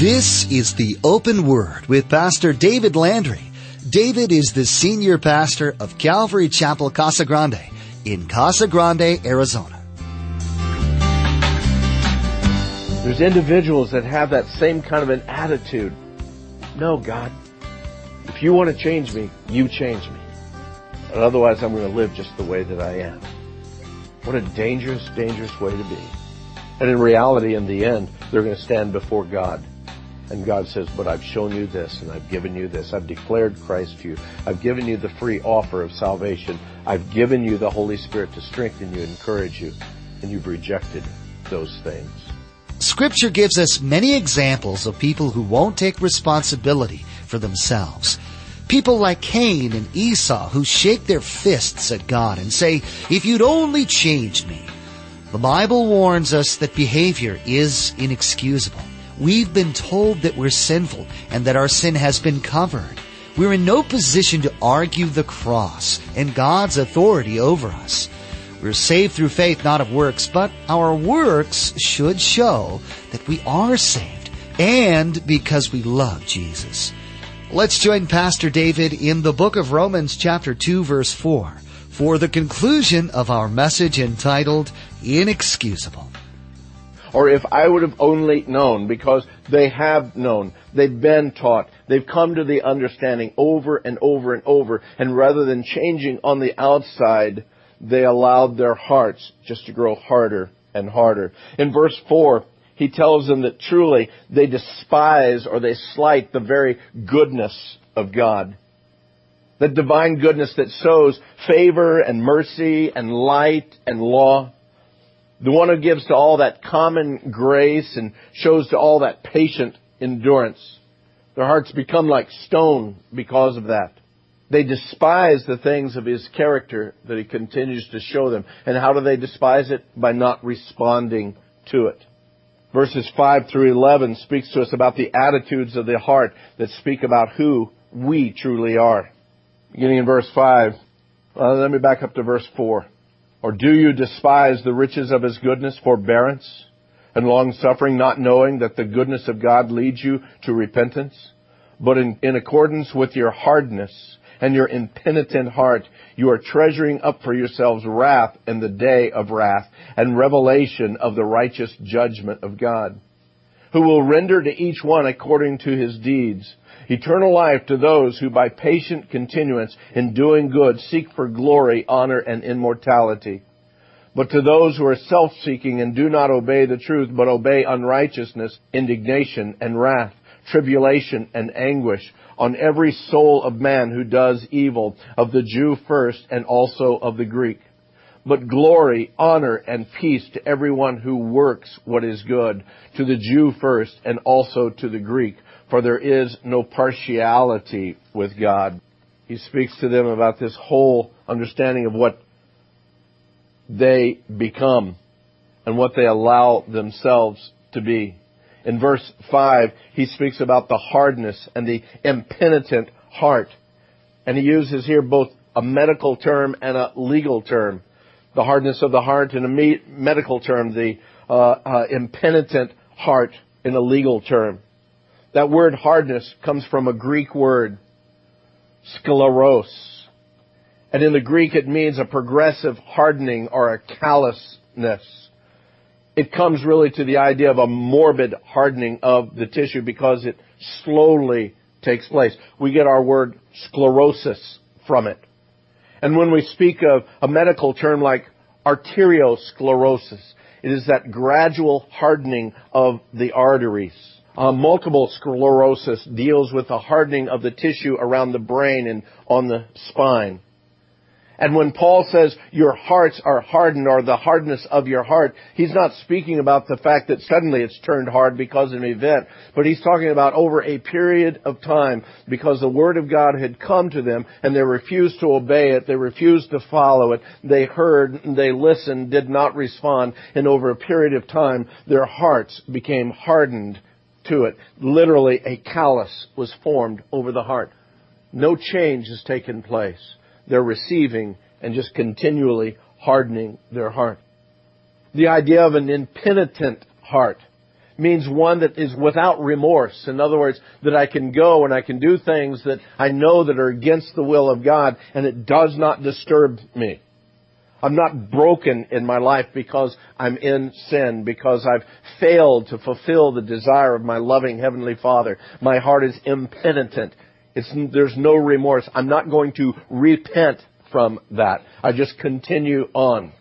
This is the Open Word with Pastor David Landry. David is the senior pastor of Calvary Chapel Casa Grande in Casa Grande, Arizona. There's individuals that have that same kind of an attitude. No, God, if you want to change me, you change me. And otherwise, I'm going to live just the way that I am. What a dangerous, dangerous way to be. And in reality, in the end, they're going to stand before God. And God says, but I've shown you this and I've given you this. I've declared Christ to you. I've given you the free offer of salvation. I've given you the Holy Spirit to strengthen you, encourage you. And you've rejected those things. Scripture gives us many examples of people who won't take responsibility for themselves. People like Cain and Esau who shake their fists at God and say, if you'd only changed me. The Bible warns us that behavior is inexcusable. We've been told that we're sinful and that our sin has been covered. We're in no position to argue the cross and God's authority over us. We're saved through faith, not of works, but our works should show that we are saved and because we love Jesus. Let's join Pastor David in the book of Romans chapter 2 verse 4 for the conclusion of our message entitled Inexcusable or if I would have only known, because they have known, they've been taught, they've come to the understanding over and over and over, and rather than changing on the outside, they allowed their hearts just to grow harder and harder. In verse 4, he tells them that truly they despise or they slight the very goodness of God. The divine goodness that sows favor and mercy and light and law the one who gives to all that common grace and shows to all that patient endurance. Their hearts become like stone because of that. They despise the things of his character that he continues to show them. And how do they despise it? By not responding to it. Verses 5 through 11 speaks to us about the attitudes of the heart that speak about who we truly are. Beginning in verse 5. Uh, let me back up to verse 4. Or do you despise the riches of his goodness, forbearance, and long suffering, not knowing that the goodness of God leads you to repentance? But in, in accordance with your hardness and your impenitent heart, you are treasuring up for yourselves wrath in the day of wrath and revelation of the righteous judgment of God, who will render to each one according to his deeds eternal life to those who by patient continuance in doing good seek for glory, honor, and immortality. But to those who are self-seeking and do not obey the truth, but obey unrighteousness, indignation and wrath, tribulation and anguish on every soul of man who does evil, of the Jew first and also of the Greek. But glory, honor, and peace to everyone who works what is good, to the Jew first and also to the Greek for there is no partiality with God. He speaks to them about this whole understanding of what they become and what they allow themselves to be. In verse 5, he speaks about the hardness and the impenitent heart. And he uses here both a medical term and a legal term. The hardness of the heart in a medical term, the uh, uh, impenitent heart in a legal term. That word hardness comes from a Greek word, scleros. And in the Greek it means a progressive hardening or a callousness. It comes really to the idea of a morbid hardening of the tissue because it slowly takes place. We get our word sclerosis from it. And when we speak of a medical term like arteriosclerosis, it is that gradual hardening of the arteries. Uh, multiple sclerosis deals with the hardening of the tissue around the brain and on the spine. And when Paul says your hearts are hardened or the hardness of your heart, he's not speaking about the fact that suddenly it's turned hard because of an event, but he's talking about over a period of time because the Word of God had come to them and they refused to obey it, they refused to follow it, they heard, they listened, did not respond, and over a period of time their hearts became hardened to it. Literally, a callus was formed over the heart. No change has taken place. They're receiving and just continually hardening their heart. The idea of an impenitent heart means one that is without remorse. In other words, that I can go and I can do things that I know that are against the will of God and it does not disturb me. I'm not broken in my life because I'm in sin, because I've failed to fulfill the desire of my loving Heavenly Father. My heart is impenitent. It's, there's no remorse. I'm not going to repent from that. I just continue on.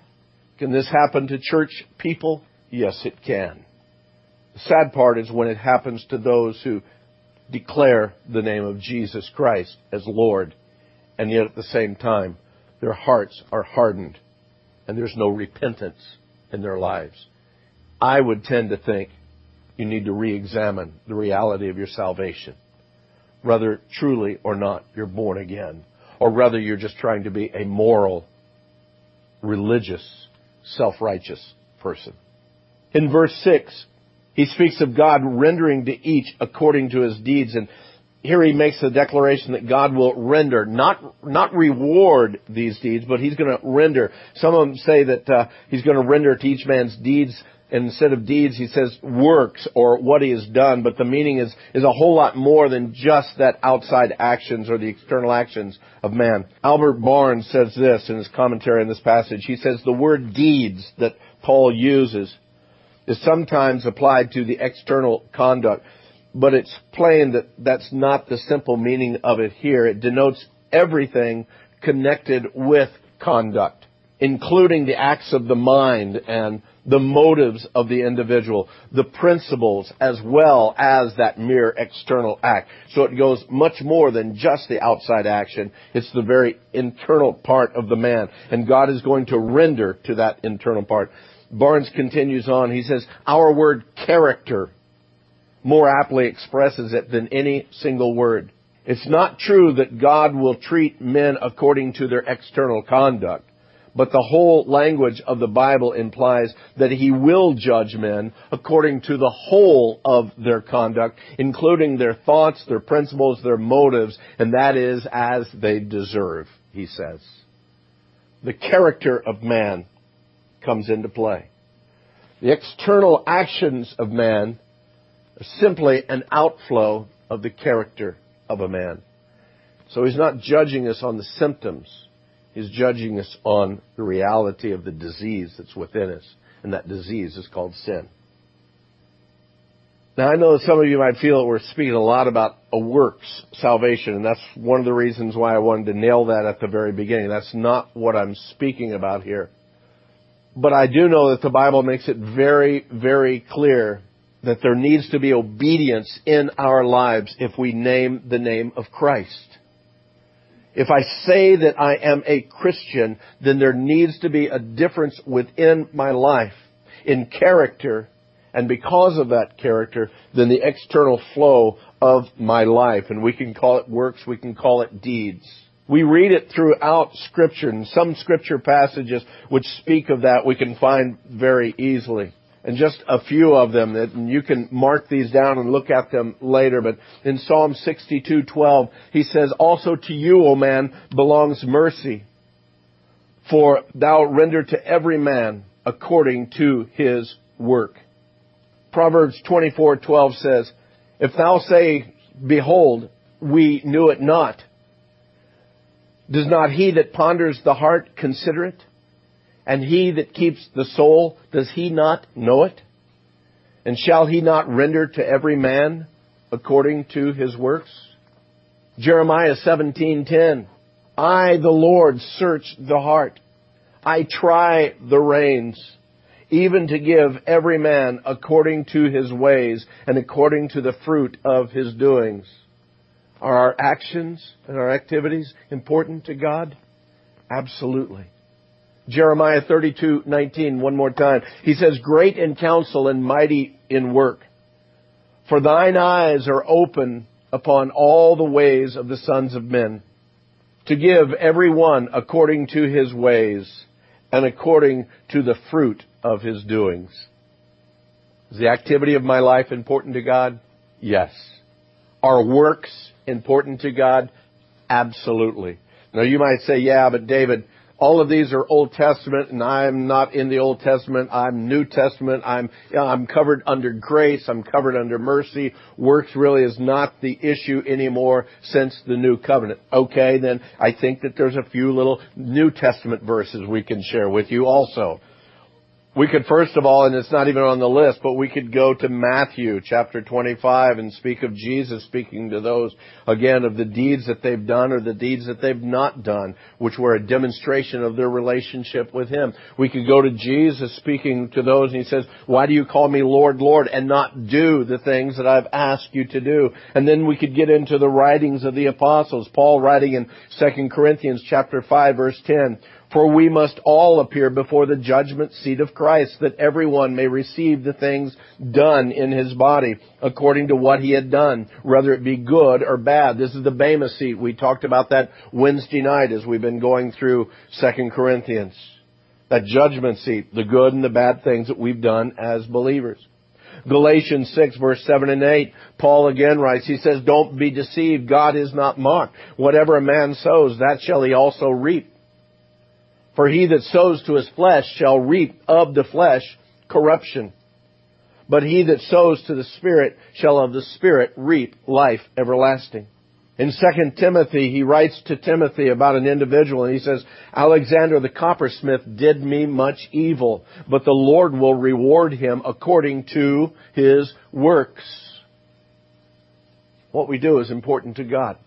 Can this happen to church people? Yes, it can. The sad part is when it happens to those who declare the name of Jesus Christ as Lord, and yet at the same time, their hearts are hardened and there's no repentance in their lives. I would tend to think you need to re-examine the reality of your salvation. Whether truly or not you're born again, or whether you're just trying to be a moral, religious, self-righteous person. In verse 6, he speaks of God rendering to each according to his deeds. And here he makes the declaration that God will render, not, not reward these deeds, but he's going to render. Some of them say that uh, he's going to render to each man's deeds instead of deeds, he says works or what he has done, but the meaning is, is a whole lot more than just that outside actions or the external actions of man. Albert Barnes says this in his commentary on this passage. He says the word deeds that Paul uses is sometimes applied to the external conduct, but it's plain that that's not the simple meaning of it here. It denotes everything connected with conduct, including the acts of the mind and the motives of the individual, the principles, as well as that mere external act. So it goes much more than just the outside action. It's the very internal part of the man. And God is going to render to that internal part. Barnes continues on. He says, our word character more aptly expresses it than any single word. It's not true that God will treat men according to their external conduct, but the whole language of the Bible implies that He will judge men according to the whole of their conduct, including their thoughts, their principles, their motives, and that is as they deserve, he says. The character of man comes into play. The external actions of man are simply an outflow of the character of a man. So he's not judging us on the symptoms. He's judging us on the reality of the disease that's within us. And that disease is called sin. Now I know that some of you might feel that we're speaking a lot about a works salvation, and that's one of the reasons why I wanted to nail that at the very beginning. That's not what I'm speaking about here. But I do know that the Bible makes it very, very clear that there needs to be obedience in our lives if we name the name of Christ. If I say that I am a Christian, then there needs to be a difference within my life in character, and because of that character, then the external flow of my life. And we can call it works, we can call it deeds. We read it throughout scripture and some scripture passages which speak of that we can find very easily. And just a few of them that you can mark these down and look at them later. But in Psalm 62:12, he says, "Also to you, O man, belongs mercy, for thou render to every man according to his work." Proverbs 24:12 says, "If thou say, behold, we knew it not, does not he that ponders the heart consider it? And he that keeps the soul, does he not know it? And shall he not render to every man according to his works? Jeremiah 17:10 I the Lord search the heart I try the reins even to give every man according to his ways and according to the fruit of his doings are our actions and our activities important to God? Absolutely. Jeremiah 32:19 one more time. He says, "Great in counsel and mighty in work. For thine eyes are open upon all the ways of the sons of men, to give every one according to his ways and according to the fruit of his doings." Is the activity of my life important to God? Yes. Are works important to God? Absolutely. Now you might say, yeah, but David, all of these are Old Testament and I'm not in the Old Testament. I'm New Testament. I'm, I'm covered under grace. I'm covered under mercy. Works really is not the issue anymore since the New Covenant. Okay, then I think that there's a few little New Testament verses we can share with you also. We could first of all, and it's not even on the list, but we could go to Matthew chapter 25 and speak of Jesus speaking to those, again, of the deeds that they've done or the deeds that they've not done, which were a demonstration of their relationship with Him. We could go to Jesus speaking to those and He says, why do you call me Lord, Lord, and not do the things that I've asked you to do? And then we could get into the writings of the apostles. Paul writing in 2 Corinthians chapter 5 verse 10, for we must all appear before the judgment seat of Christ, that everyone may receive the things done in his body, according to what he had done, whether it be good or bad. This is the Bema seat. We talked about that Wednesday night as we've been going through 2 Corinthians. That judgment seat, the good and the bad things that we've done as believers. Galatians 6 verse 7 and 8, Paul again writes, he says, don't be deceived, God is not mocked. Whatever a man sows, that shall he also reap. For he that sows to his flesh shall reap of the flesh corruption. But he that sows to the Spirit shall of the Spirit reap life everlasting. In 2 Timothy, he writes to Timothy about an individual and he says, Alexander the coppersmith did me much evil, but the Lord will reward him according to his works. What we do is important to God.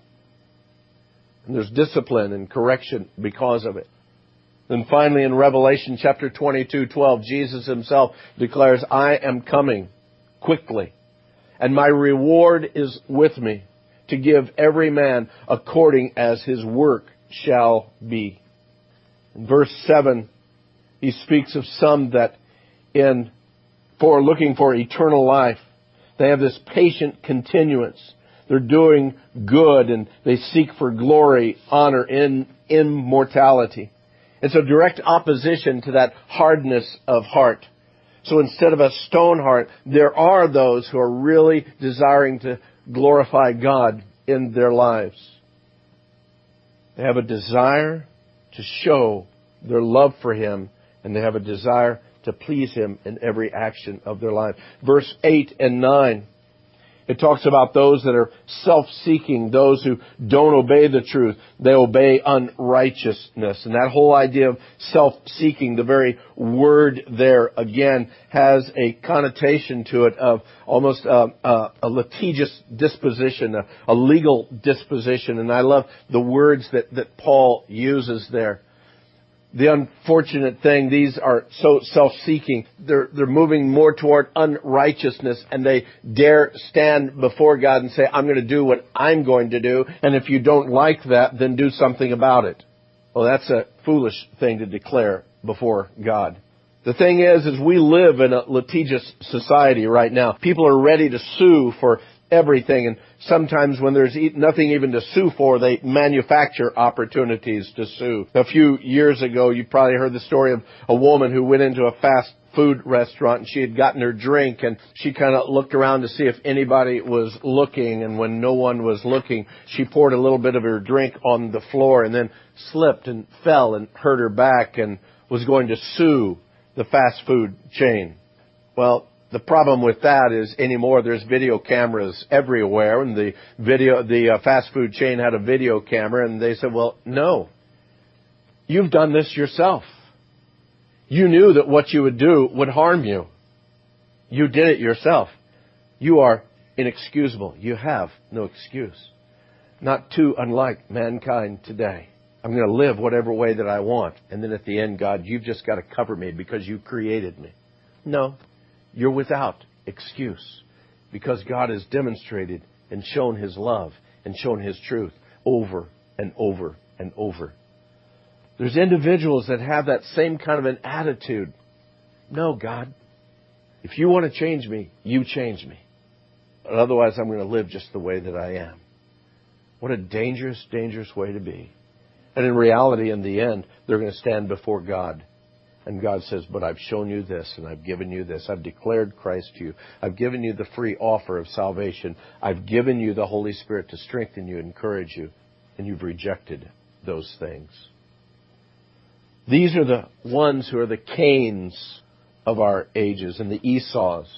And there's discipline and correction because of it. And finally in Revelation chapter 22, 12, Jesus himself declares, I am coming quickly and my reward is with me to give every man according as his work shall be. In verse 7, he speaks of some that in, for looking for eternal life, they have this patient continuance. They're doing good and they seek for glory, honor, in immortality. It's a direct opposition to that hardness of heart. So instead of a stone heart, there are those who are really desiring to glorify God in their lives. They have a desire to show their love for Him, and they have a desire to please Him in every action of their life. Verse 8 and 9 it talks about those that are self-seeking, those who don't obey the truth. They obey unrighteousness. And that whole idea of self-seeking, the very word there again has a connotation to it of almost a, a, a litigious disposition, a, a legal disposition. And I love the words that, that Paul uses there the unfortunate thing, these are so self-seeking. They're, they're moving more toward unrighteousness and they dare stand before God and say, I'm going to do what I'm going to do. And if you don't like that, then do something about it. Well, that's a foolish thing to declare before God. The thing is, is we live in a litigious society right now. People are ready to sue for everything. And sometimes when there's nothing even to sue for, they manufacture opportunities to sue. A few years ago, you probably heard the story of a woman who went into a fast food restaurant and she had gotten her drink and she kind of looked around to see if anybody was looking and when no one was looking she poured a little bit of her drink on the floor and then slipped and fell and hurt her back and was going to sue the fast food chain. Well, the problem with that is anymore there's video cameras everywhere and the video, the uh, fast food chain had a video camera and they said, well, no. You've done this yourself. You knew that what you would do would harm you. You did it yourself. You are inexcusable. You have no excuse. Not too unlike mankind today. I'm going to live whatever way that I want. And then at the end, God, you've just got to cover me because you created me. No, you're without excuse because God has demonstrated and shown His love and shown His truth over and over and over. There's individuals that have that same kind of an attitude. No, God, if you want to change me, you change me. But otherwise, I'm going to live just the way that I am. What a dangerous, dangerous way to be. And in reality, in the end, they're going to stand before God and God says, but I've shown you this and I've given you this. I've declared Christ to you. I've given you the free offer of salvation. I've given you the Holy Spirit to strengthen you, encourage you, and you've rejected those things. These are the ones who are the Cains of our ages and the Esau's.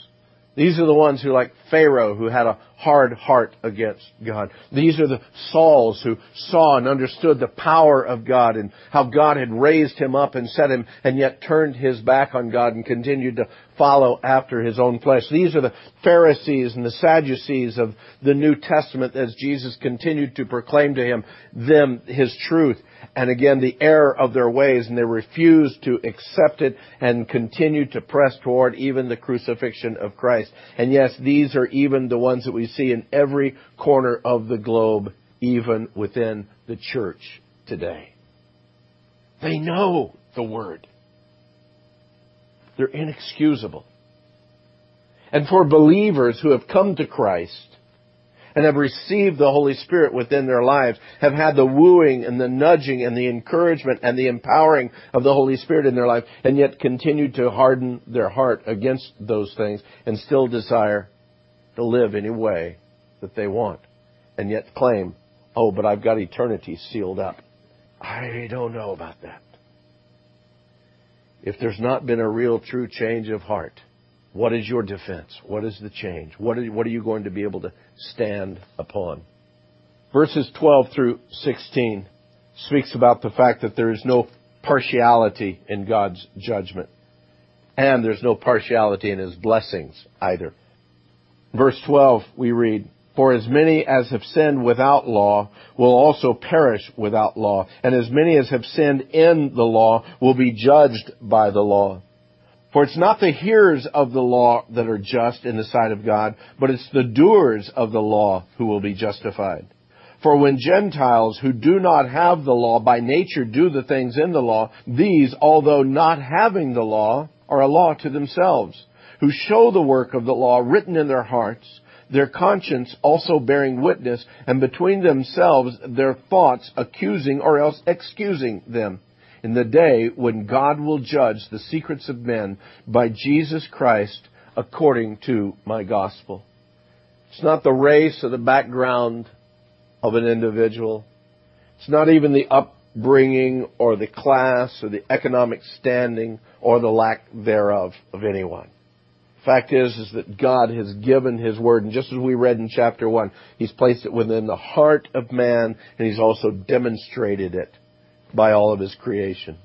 These are the ones who, like Pharaoh, who had a hard heart against God. These are the Sauls who saw and understood the power of God and how God had raised him up and set him and yet turned his back on God and continued to follow after his own flesh. These are the Pharisees and the Sadducees of the New Testament as Jesus continued to proclaim to him them his truth and again the error of their ways and they refused to accept it and continued to press toward even the crucifixion of Christ. And yes, these are even the ones that we see in every corner of the globe, even within the church today. They know the Word. They're inexcusable. And for believers who have come to Christ, and have received the Holy Spirit within their lives, have had the wooing and the nudging and the encouragement and the empowering of the Holy Spirit in their life, and yet continue to harden their heart against those things and still desire to live any way that they want, and yet claim, oh, but I've got eternity sealed up. I don't know about that. If there's not been a real true change of heart, what is your defense? What is the change? What are, what are you going to be able to stand upon? Verses 12 through 16 speaks about the fact that there is no partiality in God's judgment. And there's no partiality in His blessings either. Verse 12 we read, For as many as have sinned without law will also perish without law, and as many as have sinned in the law will be judged by the law. For it's not the hearers of the law that are just in the sight of God, but it's the doers of the law who will be justified. For when Gentiles who do not have the law by nature do the things in the law, these, although not having the law, are a law to themselves, who show the work of the law written in their hearts, their conscience also bearing witness, and between themselves their thoughts accusing or else excusing them in the day when God will judge the secrets of men by Jesus Christ according to my gospel. It's not the race or the background of an individual. It's not even the upbringing or the class or the economic standing or the lack thereof of anyone. Fact is, is that God has given His Word, and just as we read in chapter 1, He's placed it within the heart of man, and He's also demonstrated it by all of His creation.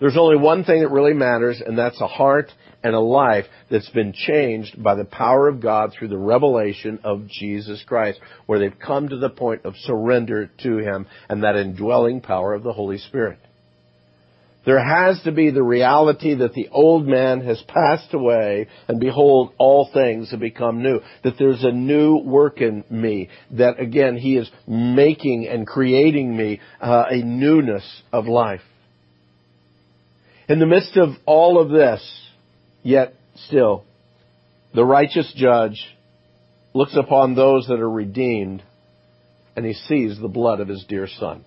There's only one thing that really matters, and that's a heart and a life that's been changed by the power of God through the revelation of Jesus Christ, where they've come to the point of surrender to Him and that indwelling power of the Holy Spirit. There has to be the reality that the old man has passed away and behold, all things have become new. That there's a new work in me. That again, he is making and creating me uh, a newness of life. In the midst of all of this, yet still, the righteous judge looks upon those that are redeemed and he sees the blood of his dear son.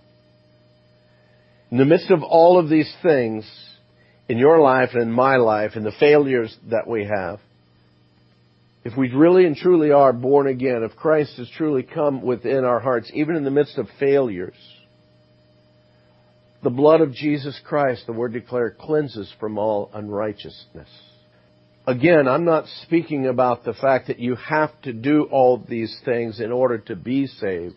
In the midst of all of these things in your life and in my life and the failures that we have, if we really and truly are born again, if Christ has truly come within our hearts, even in the midst of failures, the blood of Jesus Christ, the word declared, cleanses from all unrighteousness. Again, I'm not speaking about the fact that you have to do all these things in order to be saved.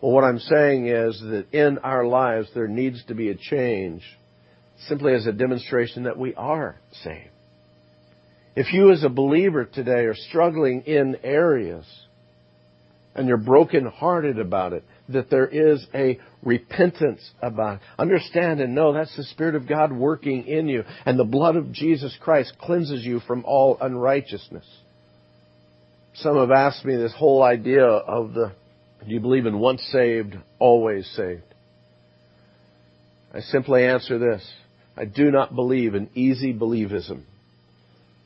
Well, what I'm saying is that in our lives there needs to be a change simply as a demonstration that we are saved. If you as a believer today are struggling in areas and you're brokenhearted about it, that there is a repentance about it. Understand and know that's the Spirit of God working in you and the blood of Jesus Christ cleanses you from all unrighteousness. Some have asked me this whole idea of the do you believe in once saved, always saved? I simply answer this. I do not believe in easy believism.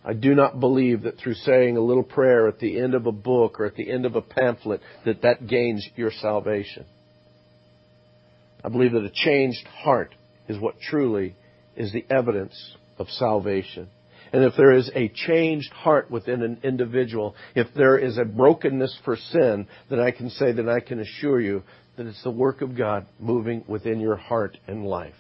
I do not believe that through saying a little prayer at the end of a book or at the end of a pamphlet that that gains your salvation. I believe that a changed heart is what truly is the evidence of salvation. And if there is a changed heart within an individual, if there is a brokenness for sin, then I can say that I can assure you that it's the work of God moving within your heart and life.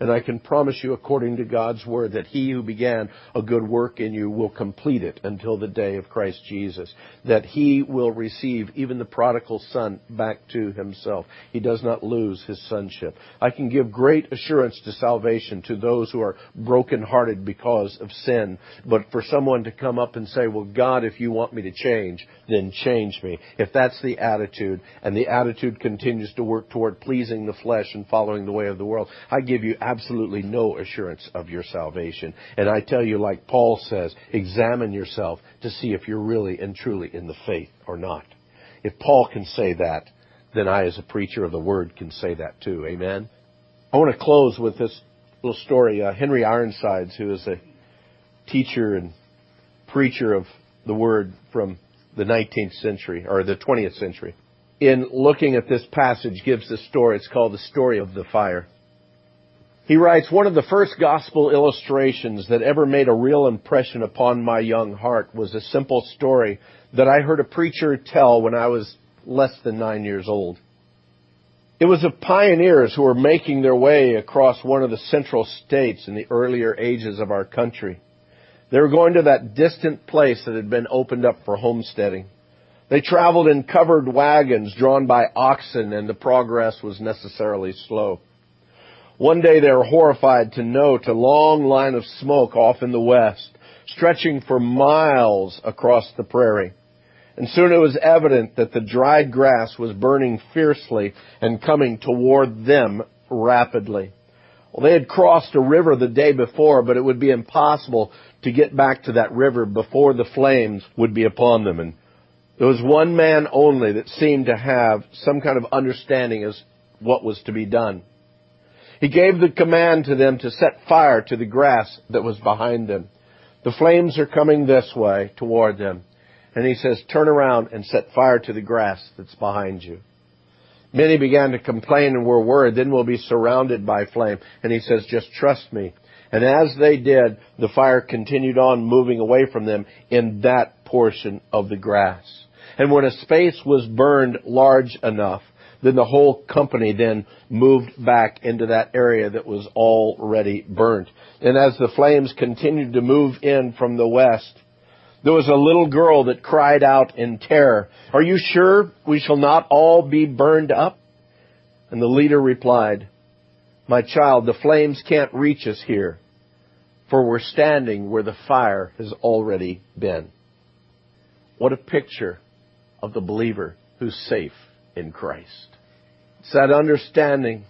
And I can promise you, according to God's word, that he who began a good work in you will complete it until the day of Christ Jesus. That he will receive even the prodigal son back to himself. He does not lose his sonship. I can give great assurance to salvation to those who are brokenhearted because of sin. But for someone to come up and say, well, God, if you want me to change, then change me. If that's the attitude, and the attitude continues to work toward pleasing the flesh and following the way of the world, I give you absolutely no assurance of your salvation. And I tell you, like Paul says, examine yourself to see if you're really and truly in the faith or not. If Paul can say that, then I, as a preacher of the word, can say that too. Amen? I want to close with this little story. Uh, Henry Ironsides, who is a teacher and preacher of the word from the 19th century, or the 20th century, in looking at this passage gives the story. It's called the story of the fire. He writes, one of the first gospel illustrations that ever made a real impression upon my young heart was a simple story that I heard a preacher tell when I was less than nine years old. It was of pioneers who were making their way across one of the central states in the earlier ages of our country. They were going to that distant place that had been opened up for homesteading. They traveled in covered wagons drawn by oxen and the progress was necessarily slow. One day they were horrified to note a long line of smoke off in the west, stretching for miles across the prairie. And soon it was evident that the dried grass was burning fiercely and coming toward them rapidly. Well, they had crossed a river the day before, but it would be impossible to get back to that river before the flames would be upon them. And there was one man only that seemed to have some kind of understanding as what was to be done. He gave the command to them to set fire to the grass that was behind them. The flames are coming this way toward them. And he says, turn around and set fire to the grass that's behind you. Many began to complain and were worried, then we'll be surrounded by flame. And he says, just trust me. And as they did, the fire continued on moving away from them in that portion of the grass. And when a space was burned large enough, then the whole company then moved back into that area that was already burnt. And as the flames continued to move in from the west, there was a little girl that cried out in terror, Are you sure we shall not all be burned up? And the leader replied, My child, the flames can't reach us here, for we're standing where the fire has already been. What a picture of the believer who's safe in Christ. It's that understanding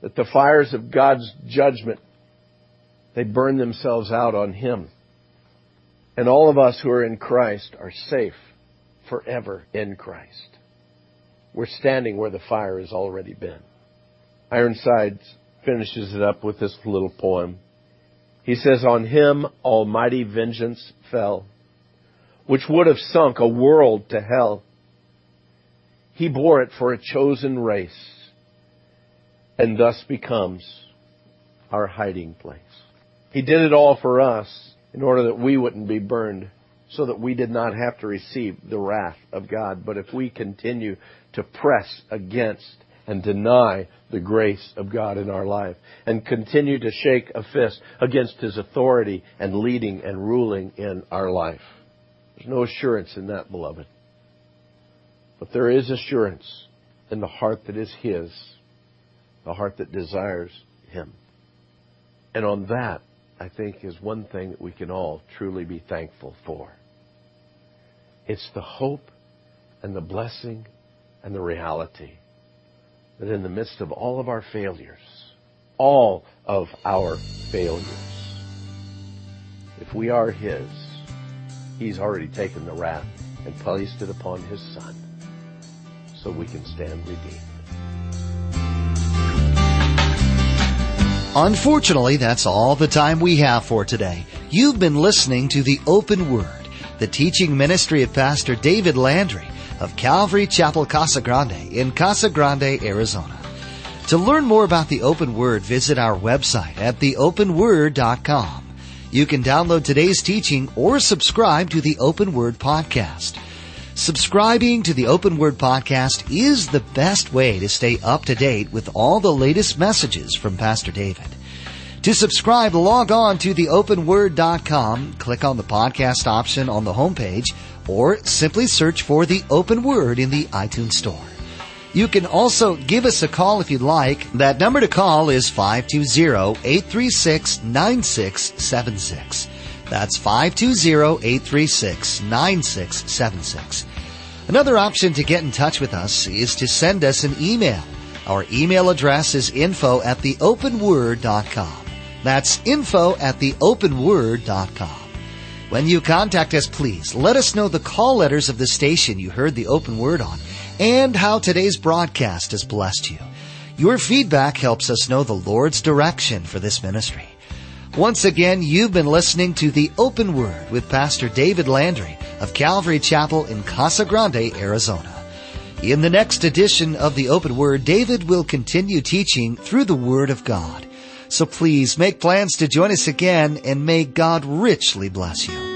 that the fires of God's judgment, they burn themselves out on Him. And all of us who are in Christ are safe forever in Christ. We're standing where the fire has already been. Ironsides finishes it up with this little poem. He says, On him almighty vengeance fell, which would have sunk a world to hell. He bore it for a chosen race and thus becomes our hiding place. He did it all for us in order that we wouldn't be burned so that we did not have to receive the wrath of God. But if we continue to press against and deny the grace of God in our life and continue to shake a fist against His authority and leading and ruling in our life. There's no assurance in that, beloved. But there is assurance in the heart that is His, the heart that desires Him. And on that, I think, is one thing that we can all truly be thankful for. It's the hope and the blessing and the reality that in the midst of all of our failures, all of our failures, if we are His, He's already taken the wrath and placed it upon His Son so we can stand redeemed. Unfortunately, that's all the time we have for today. You've been listening to the Open Word, the teaching ministry of Pastor David Landry of Calvary Chapel Casa Grande in Casa Grande, Arizona. To learn more about the Open Word, visit our website at theopenword.com. You can download today's teaching or subscribe to the Open Word podcast. Subscribing to the Open Word podcast is the best way to stay up to date with all the latest messages from Pastor David. To subscribe, log on to theopenword.com, click on the podcast option on the homepage, or simply search for the open word in the iTunes store. You can also give us a call if you'd like. That number to call is 520-836-9676. That's 520-836-9676. Another option to get in touch with us is to send us an email. Our email address is info at theopenword.com. That's info at theopenword.com. When you contact us, please let us know the call letters of the station you heard the open word on and how today's broadcast has blessed you. Your feedback helps us know the Lord's direction for this ministry. Once again, you've been listening to The Open Word with Pastor David Landry of Calvary Chapel in Casa Grande, Arizona. In the next edition of The Open Word, David will continue teaching through the Word of God. So please make plans to join us again and may God richly bless you.